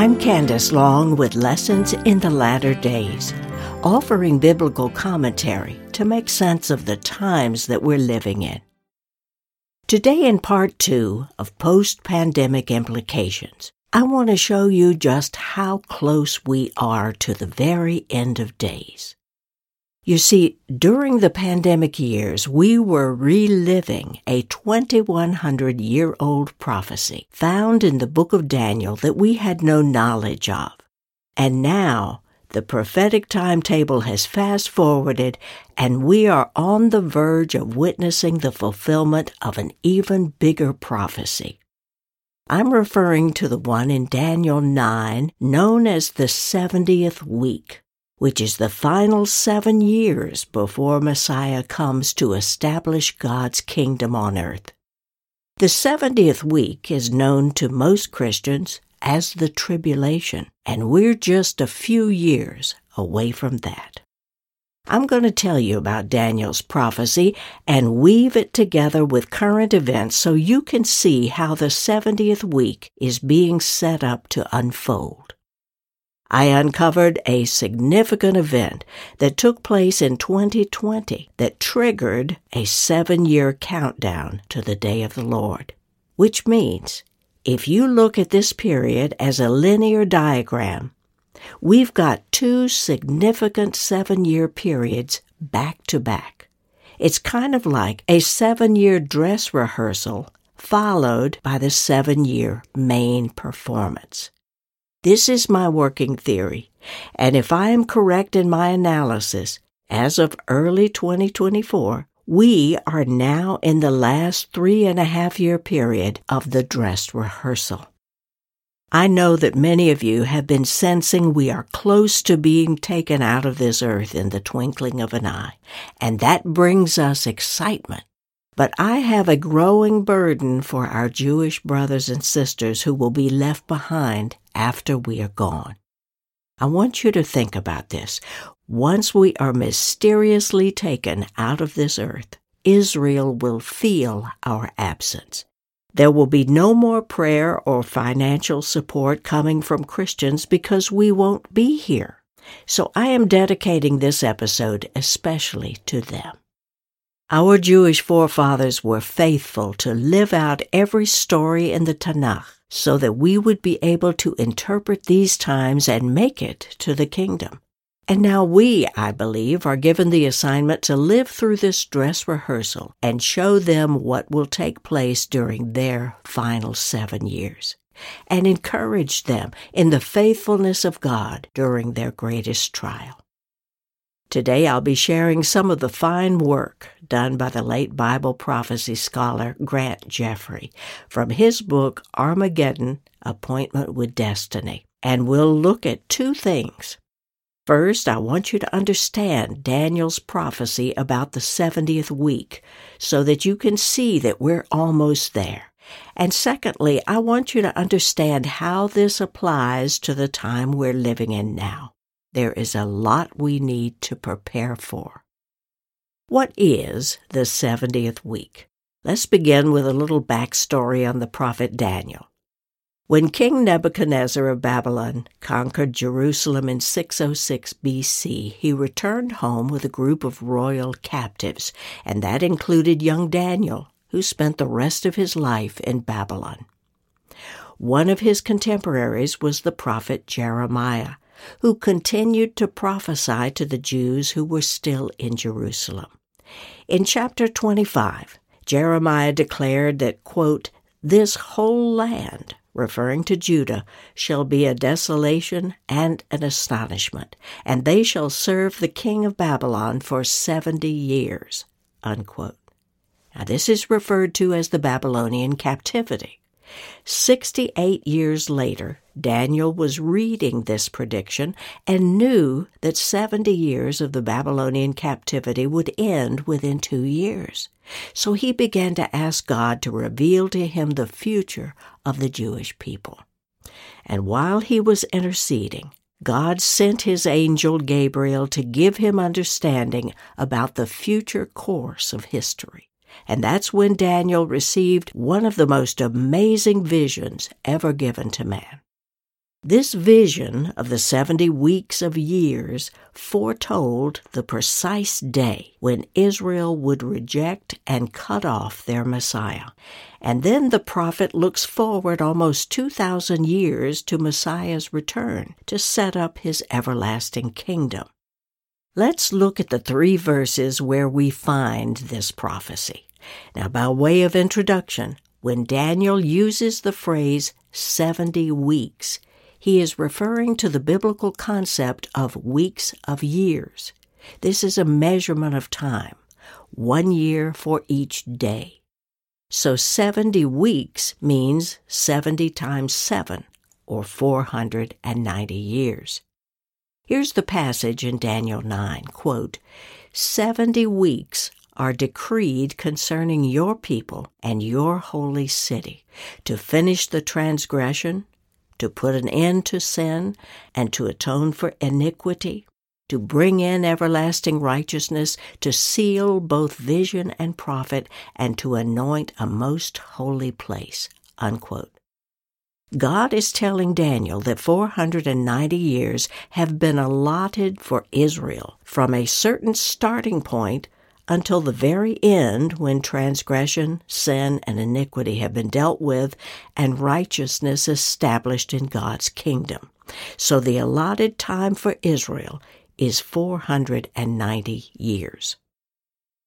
I'm Candace Long with Lessons in the Latter Days, offering biblical commentary to make sense of the times that we're living in. Today, in part two of post pandemic implications, I want to show you just how close we are to the very end of days. You see, during the pandemic years, we were reliving a 2100 year old prophecy found in the book of Daniel that we had no knowledge of. And now, the prophetic timetable has fast forwarded, and we are on the verge of witnessing the fulfillment of an even bigger prophecy. I'm referring to the one in Daniel 9, known as the 70th week which is the final seven years before Messiah comes to establish God's kingdom on earth. The 70th week is known to most Christians as the tribulation, and we're just a few years away from that. I'm going to tell you about Daniel's prophecy and weave it together with current events so you can see how the 70th week is being set up to unfold. I uncovered a significant event that took place in 2020 that triggered a seven year countdown to the day of the Lord. Which means, if you look at this period as a linear diagram, we've got two significant seven year periods back to back. It's kind of like a seven year dress rehearsal followed by the seven year main performance. This is my working theory, and if I am correct in my analysis, as of early 2024, we are now in the last three and a half year period of the dress rehearsal. I know that many of you have been sensing we are close to being taken out of this earth in the twinkling of an eye, and that brings us excitement but I have a growing burden for our Jewish brothers and sisters who will be left behind after we are gone. I want you to think about this. Once we are mysteriously taken out of this earth, Israel will feel our absence. There will be no more prayer or financial support coming from Christians because we won't be here. So I am dedicating this episode especially to them. Our Jewish forefathers were faithful to live out every story in the Tanakh so that we would be able to interpret these times and make it to the kingdom. And now we, I believe, are given the assignment to live through this dress rehearsal and show them what will take place during their final seven years, and encourage them in the faithfulness of God during their greatest trial. Today I'll be sharing some of the fine work done by the late Bible prophecy scholar Grant Jeffrey from his book Armageddon Appointment with Destiny. And we'll look at two things. First, I want you to understand Daniel's prophecy about the 70th week so that you can see that we're almost there. And secondly, I want you to understand how this applies to the time we're living in now. There is a lot we need to prepare for. What is the 70th week? Let's begin with a little backstory on the prophet Daniel. When King Nebuchadnezzar of Babylon conquered Jerusalem in 606 BC, he returned home with a group of royal captives, and that included young Daniel, who spent the rest of his life in Babylon. One of his contemporaries was the prophet Jeremiah, who continued to prophesy to the Jews who were still in Jerusalem. In chapter 25, Jeremiah declared that, quote, this whole land, referring to Judah, shall be a desolation and an astonishment, and they shall serve the king of Babylon for seventy years. Unquote. Now, this is referred to as the Babylonian captivity. 68 years later, Daniel was reading this prediction and knew that 70 years of the Babylonian captivity would end within two years. So he began to ask God to reveal to him the future of the Jewish people. And while he was interceding, God sent his angel Gabriel to give him understanding about the future course of history. And that's when Daniel received one of the most amazing visions ever given to man. This vision of the 70 weeks of years foretold the precise day when Israel would reject and cut off their Messiah. And then the prophet looks forward almost 2,000 years to Messiah's return to set up his everlasting kingdom. Let's look at the three verses where we find this prophecy. Now, by way of introduction, when Daniel uses the phrase 70 weeks, he is referring to the biblical concept of weeks of years. This is a measurement of time, one year for each day. So 70 weeks means 70 times 7, or 490 years. Here's the passage in Daniel 9 quote, 70 weeks are decreed concerning your people and your holy city, to finish the transgression, to put an end to sin and to atone for iniquity, to bring in everlasting righteousness, to seal both vision and prophet, and to anoint a most holy place. Unquote. God is telling Daniel that 490 years have been allotted for Israel from a certain starting point until the very end when transgression, sin, and iniquity have been dealt with and righteousness established in God's kingdom. So the allotted time for Israel is 490 years.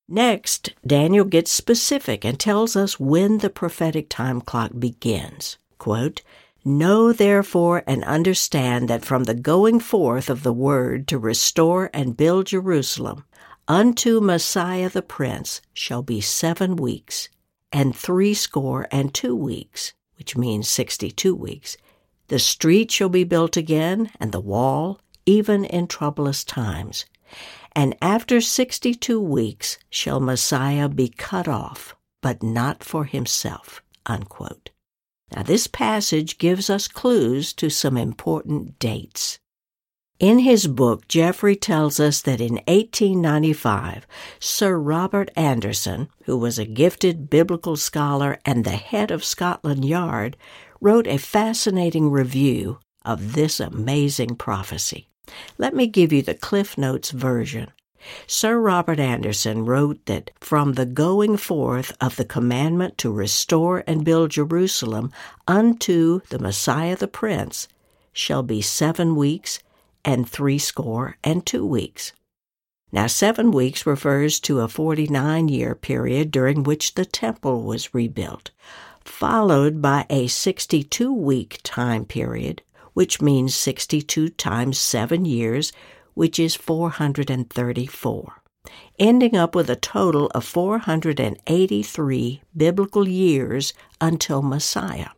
Next, Daniel gets specific and tells us when the prophetic time clock begins. Quote, Know therefore and understand that from the going forth of the word to restore and build Jerusalem Unto Messiah the Prince shall be seven weeks, and threescore and two weeks, which means sixty two weeks. The street shall be built again, and the wall, even in troublous times. And after sixty two weeks shall Messiah be cut off, but not for himself. Unquote. Now, this passage gives us clues to some important dates. In his book, Jeffrey tells us that in 1895, Sir Robert Anderson, who was a gifted biblical scholar and the head of Scotland Yard, wrote a fascinating review of this amazing prophecy. Let me give you the Cliff Notes version. Sir Robert Anderson wrote that from the going forth of the commandment to restore and build Jerusalem unto the Messiah the Prince shall be seven weeks and threescore and two weeks. Now, seven weeks refers to a 49 year period during which the temple was rebuilt, followed by a 62 week time period, which means 62 times seven years, which is 434, ending up with a total of 483 biblical years until Messiah.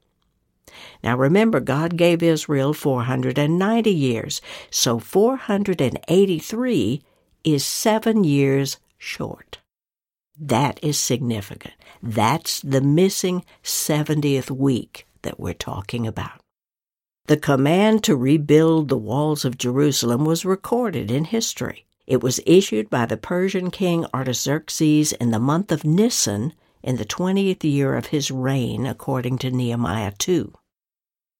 Now remember, God gave Israel 490 years, so 483 is seven years short. That is significant. That's the missing 70th week that we're talking about. The command to rebuild the walls of Jerusalem was recorded in history. It was issued by the Persian king Artaxerxes in the month of Nisan in the 20th year of his reign, according to Nehemiah 2.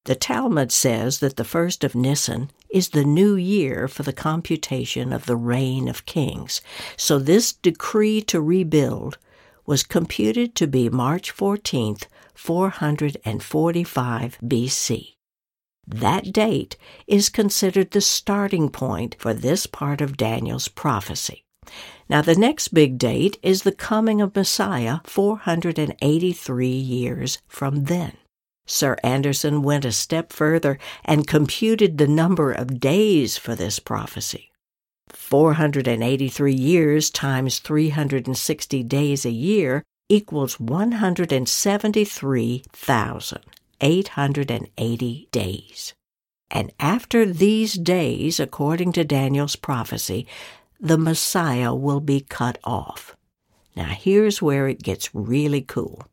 The Talmud says that the first of Nisan is the new year for the computation of the reign of kings. So this decree to rebuild was computed to be March 14th, 445 BC. That date is considered the starting point for this part of Daniel's prophecy. Now, the next big date is the coming of Messiah 483 years from then. Sir Anderson went a step further and computed the number of days for this prophecy. 483 years times 360 days a year equals 173,880 days. And after these days, according to Daniel's prophecy, the Messiah will be cut off. Now, here's where it gets really cool.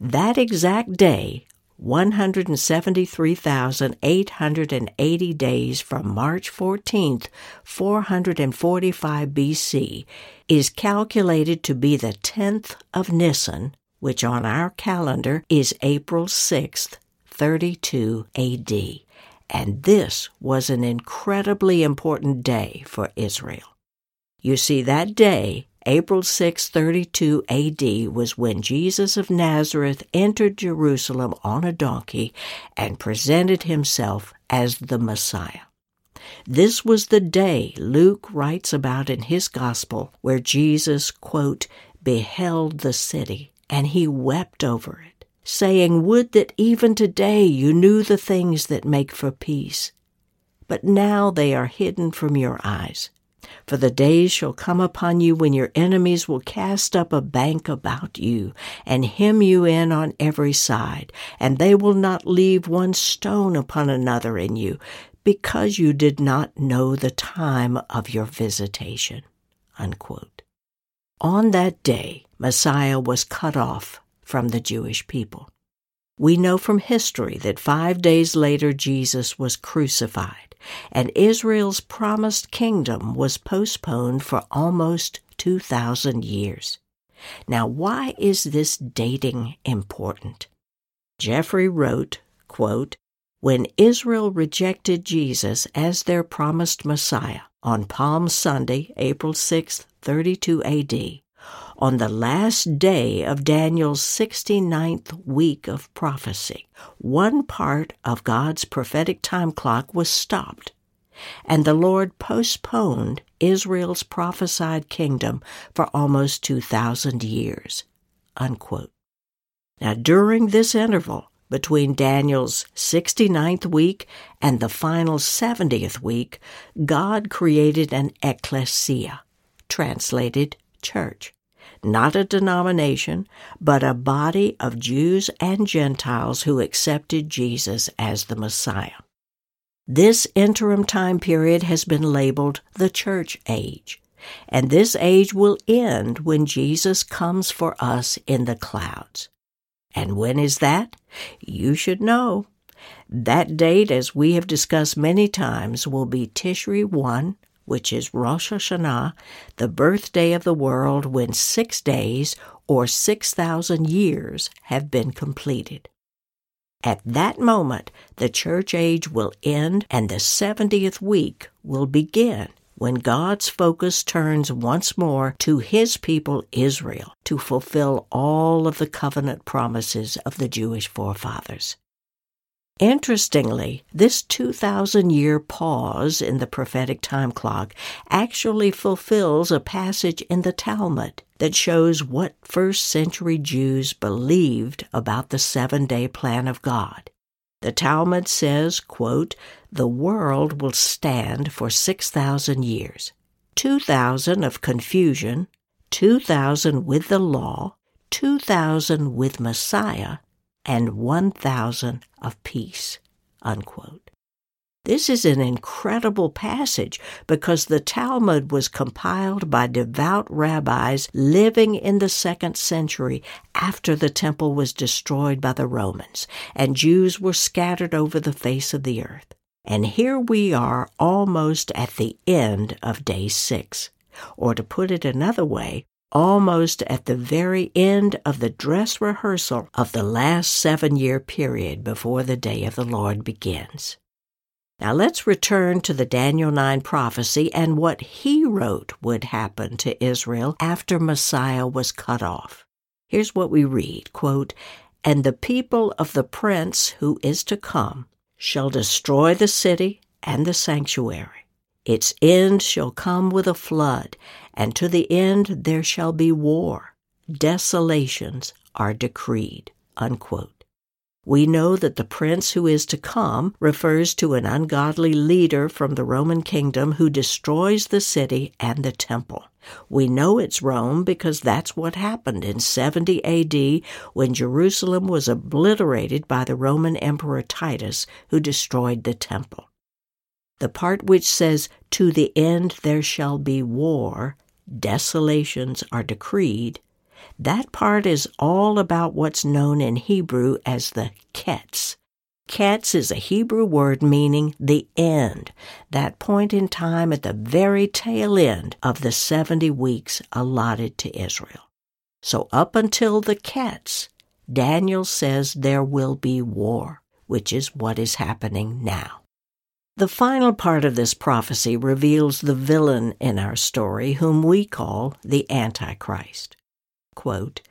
That exact day 173,880 days from March 14th, 445 BC, is calculated to be the 10th of Nisan, which on our calendar is April 6th, 32 AD. and this was an incredibly important day for Israel. You see, that day, April 6, 32 AD, was when Jesus of Nazareth entered Jerusalem on a donkey and presented himself as the Messiah. This was the day Luke writes about in his gospel where Jesus, quote, beheld the city and he wept over it, saying, Would that even today you knew the things that make for peace. But now they are hidden from your eyes. For the days shall come upon you when your enemies will cast up a bank about you and hem you in on every side, and they will not leave one stone upon another in you, because you did not know the time of your visitation. Unquote. On that day, Messiah was cut off from the Jewish people. We know from history that five days later Jesus was crucified, and Israel's promised kingdom was postponed for almost 2,000 years. Now, why is this dating important? Jeffrey wrote, quote, When Israel rejected Jesus as their promised Messiah on Palm Sunday, April 6, 32 AD, on the last day of Daniel's 69th week of prophecy, one part of God's prophetic time clock was stopped, and the Lord postponed Israel's prophesied kingdom for almost 2,000 years. Unquote. Now, during this interval, between Daniel's 69th week and the final 70th week, God created an ecclesia, translated church not a denomination, but a body of Jews and Gentiles who accepted Jesus as the Messiah. This interim time period has been labeled the church age, and this age will end when Jesus comes for us in the clouds. And when is that? You should know. That date, as we have discussed many times, will be Tishri 1 which is Rosh Hashanah, the birthday of the world when six days or 6,000 years have been completed. At that moment, the church age will end and the 70th week will begin when God's focus turns once more to his people Israel to fulfill all of the covenant promises of the Jewish forefathers. Interestingly, this 2,000 year pause in the prophetic time clock actually fulfills a passage in the Talmud that shows what first century Jews believed about the seven day plan of God. The Talmud says, quote, the world will stand for 6,000 years, 2,000 of confusion, 2,000 with the law, 2,000 with Messiah, and 1,000 of peace. Unquote. This is an incredible passage because the Talmud was compiled by devout rabbis living in the second century after the temple was destroyed by the Romans and Jews were scattered over the face of the earth. And here we are almost at the end of day six. Or to put it another way, almost at the very end of the dress rehearsal of the last seven year period before the day of the Lord begins. Now let's return to the Daniel 9 prophecy and what he wrote would happen to Israel after Messiah was cut off. Here's what we read quote, And the people of the prince who is to come shall destroy the city and the sanctuary. Its end shall come with a flood, and to the end there shall be war. Desolations are decreed. Unquote. We know that the prince who is to come refers to an ungodly leader from the Roman kingdom who destroys the city and the temple. We know it's Rome because that's what happened in 70 AD when Jerusalem was obliterated by the Roman Emperor Titus, who destroyed the temple. The part which says, To the end there shall be war, desolations are decreed, that part is all about what's known in Hebrew as the ketz. Ketz is a Hebrew word meaning the end, that point in time at the very tail end of the 70 weeks allotted to Israel. So up until the ketz, Daniel says there will be war, which is what is happening now. The final part of this prophecy reveals the villain in our story, whom we call the Antichrist. Quote,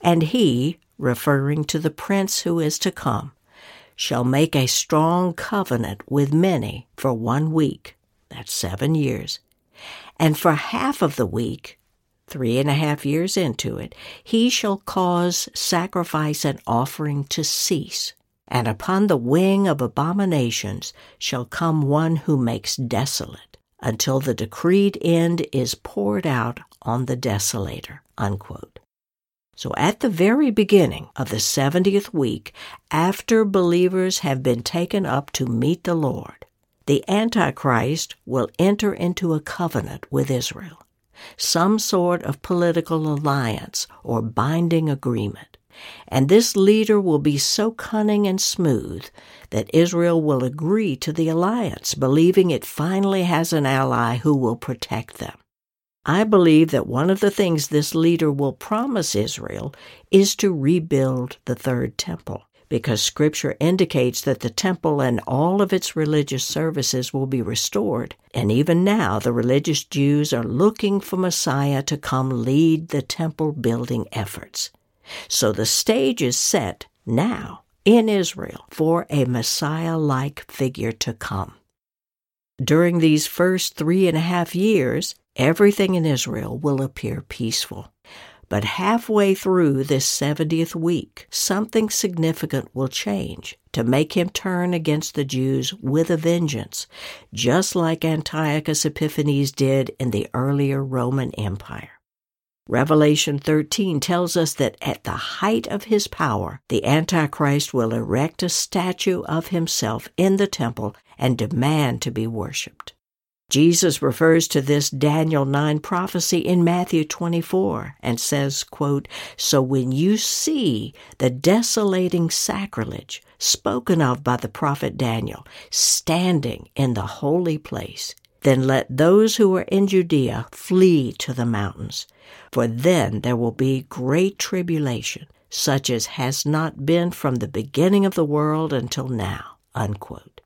and he, referring to the prince who is to come, shall make a strong covenant with many for one week, that's seven years, and for half of the week, three and a half years into it, he shall cause sacrifice and offering to cease. And upon the wing of abominations shall come one who makes desolate, until the decreed end is poured out on the desolator. Unquote. So at the very beginning of the 70th week, after believers have been taken up to meet the Lord, the Antichrist will enter into a covenant with Israel, some sort of political alliance or binding agreement. And this leader will be so cunning and smooth that Israel will agree to the alliance, believing it finally has an ally who will protect them. I believe that one of the things this leader will promise Israel is to rebuild the third temple, because Scripture indicates that the temple and all of its religious services will be restored. And even now, the religious Jews are looking for Messiah to come lead the temple building efforts. So the stage is set now in Israel for a Messiah like figure to come. During these first three and a half years, everything in Israel will appear peaceful. But halfway through this 70th week, something significant will change to make him turn against the Jews with a vengeance, just like Antiochus Epiphanes did in the earlier Roman Empire. Revelation 13 tells us that at the height of his power, the Antichrist will erect a statue of himself in the temple and demand to be worshiped. Jesus refers to this Daniel 9 prophecy in Matthew 24 and says, quote, So when you see the desolating sacrilege spoken of by the prophet Daniel standing in the holy place, then let those who are in Judea flee to the mountains, for then there will be great tribulation, such as has not been from the beginning of the world until now. Unquote.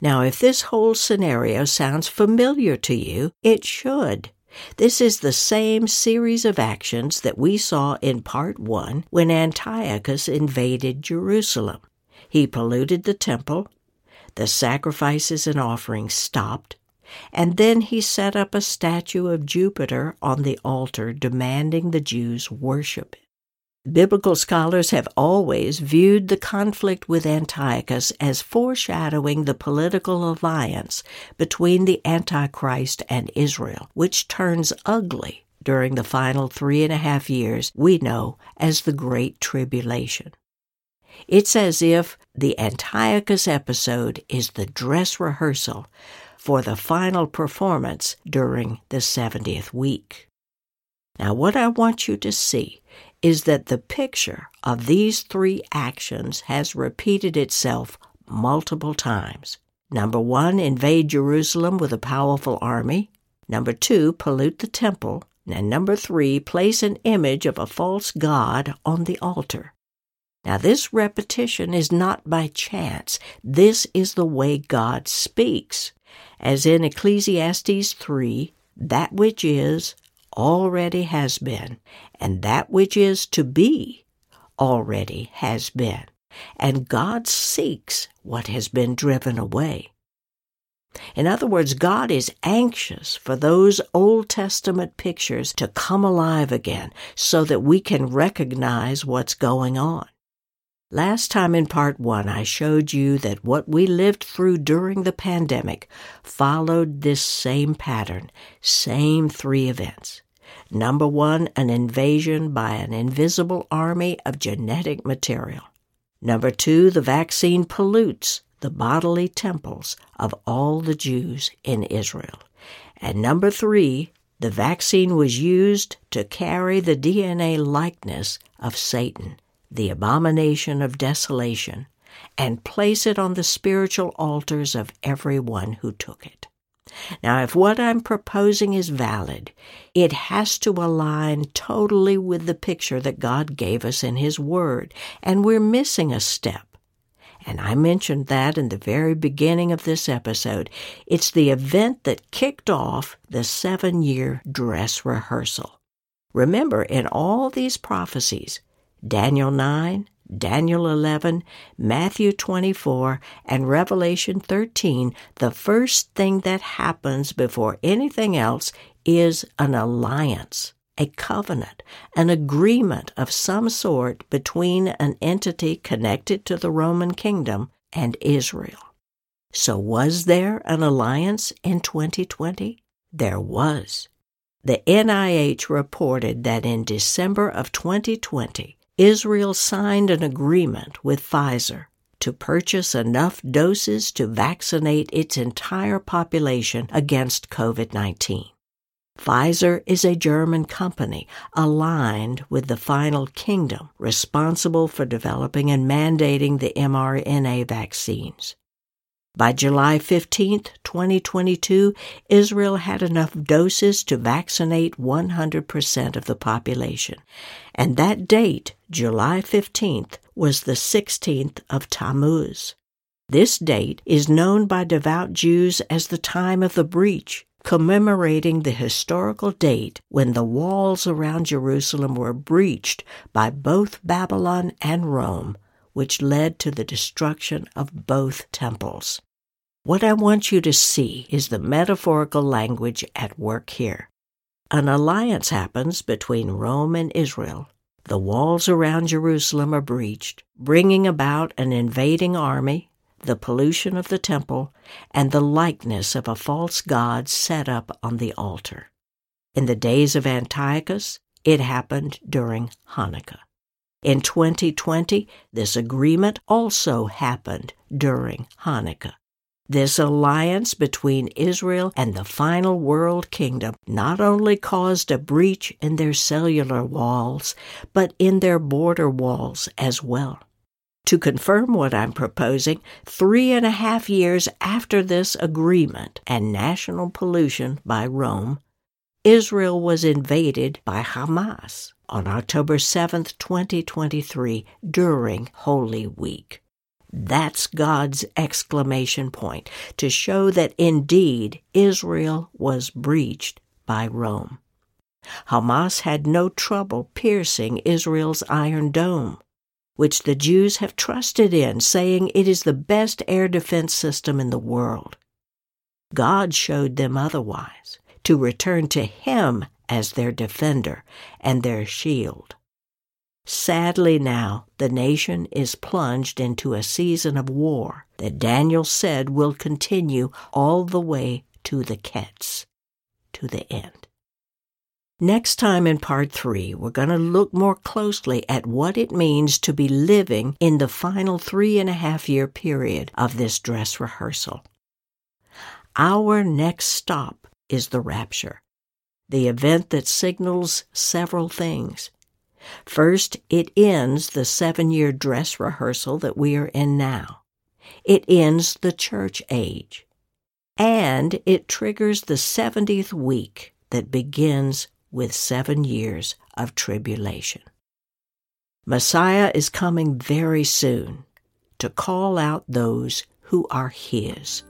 Now, if this whole scenario sounds familiar to you, it should. This is the same series of actions that we saw in part one when Antiochus invaded Jerusalem. He polluted the temple, the sacrifices and offerings stopped, and then he set up a statue of Jupiter on the altar demanding the Jews worship it. Biblical scholars have always viewed the conflict with Antiochus as foreshadowing the political alliance between the Antichrist and Israel, which turns ugly during the final three and a half years we know as the Great Tribulation. It's as if the Antiochus episode is the dress rehearsal for the final performance during the 70th week. Now, what I want you to see is that the picture of these three actions has repeated itself multiple times. Number one, invade Jerusalem with a powerful army. Number two, pollute the temple. And number three, place an image of a false god on the altar. Now, this repetition is not by chance. This is the way God speaks. As in Ecclesiastes 3, that which is already has been, and that which is to be already has been. And God seeks what has been driven away. In other words, God is anxious for those Old Testament pictures to come alive again so that we can recognize what's going on. Last time in part one, I showed you that what we lived through during the pandemic followed this same pattern, same three events. Number one, an invasion by an invisible army of genetic material. Number two, the vaccine pollutes the bodily temples of all the Jews in Israel. And number three, the vaccine was used to carry the DNA likeness of Satan the abomination of desolation, and place it on the spiritual altars of everyone who took it. Now, if what I'm proposing is valid, it has to align totally with the picture that God gave us in His Word, and we're missing a step. And I mentioned that in the very beginning of this episode. It's the event that kicked off the seven year dress rehearsal. Remember, in all these prophecies, Daniel 9, Daniel 11, Matthew 24, and Revelation 13, the first thing that happens before anything else is an alliance, a covenant, an agreement of some sort between an entity connected to the Roman kingdom and Israel. So, was there an alliance in 2020? There was. The NIH reported that in December of 2020, Israel signed an agreement with Pfizer to purchase enough doses to vaccinate its entire population against COVID 19. Pfizer is a German company aligned with the Final Kingdom, responsible for developing and mandating the mRNA vaccines. By July 15, 2022, Israel had enough doses to vaccinate 100% of the population. And that date, July 15th, was the 16th of Tammuz. This date is known by devout Jews as the time of the breach, commemorating the historical date when the walls around Jerusalem were breached by both Babylon and Rome which led to the destruction of both temples. What I want you to see is the metaphorical language at work here. An alliance happens between Rome and Israel. The walls around Jerusalem are breached, bringing about an invading army, the pollution of the temple, and the likeness of a false god set up on the altar. In the days of Antiochus, it happened during Hanukkah. In 2020, this agreement also happened during Hanukkah. This alliance between Israel and the final world kingdom not only caused a breach in their cellular walls, but in their border walls as well. To confirm what I'm proposing, three and a half years after this agreement and national pollution by Rome, Israel was invaded by Hamas on October 7, 2023, during Holy Week. That's God's exclamation point to show that indeed Israel was breached by Rome. Hamas had no trouble piercing Israel's Iron Dome, which the Jews have trusted in, saying it is the best air defense system in the world. God showed them otherwise, to return to Him as their defender and their shield. Sadly, now the nation is plunged into a season of war that Daniel said will continue all the way to the Ketz, to the end. Next time in part three, we're going to look more closely at what it means to be living in the final three and a half year period of this dress rehearsal. Our next stop is the rapture, the event that signals several things. First, it ends the seven year dress rehearsal that we are in now. It ends the church age. And it triggers the 70th week that begins with seven years of tribulation. Messiah is coming very soon to call out those who are His.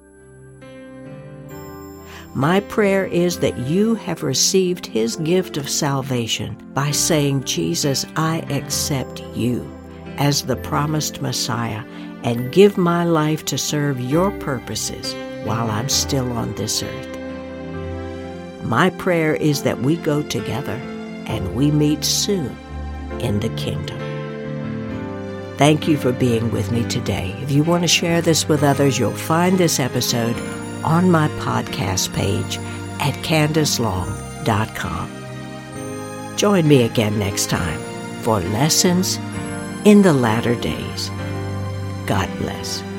My prayer is that you have received His gift of salvation by saying, Jesus, I accept you as the promised Messiah and give my life to serve your purposes while I'm still on this earth. My prayer is that we go together and we meet soon in the kingdom. Thank you for being with me today. If you want to share this with others, you'll find this episode on my podcast page at candacelong.com. Join me again next time for Lessons in the Latter Days. God bless.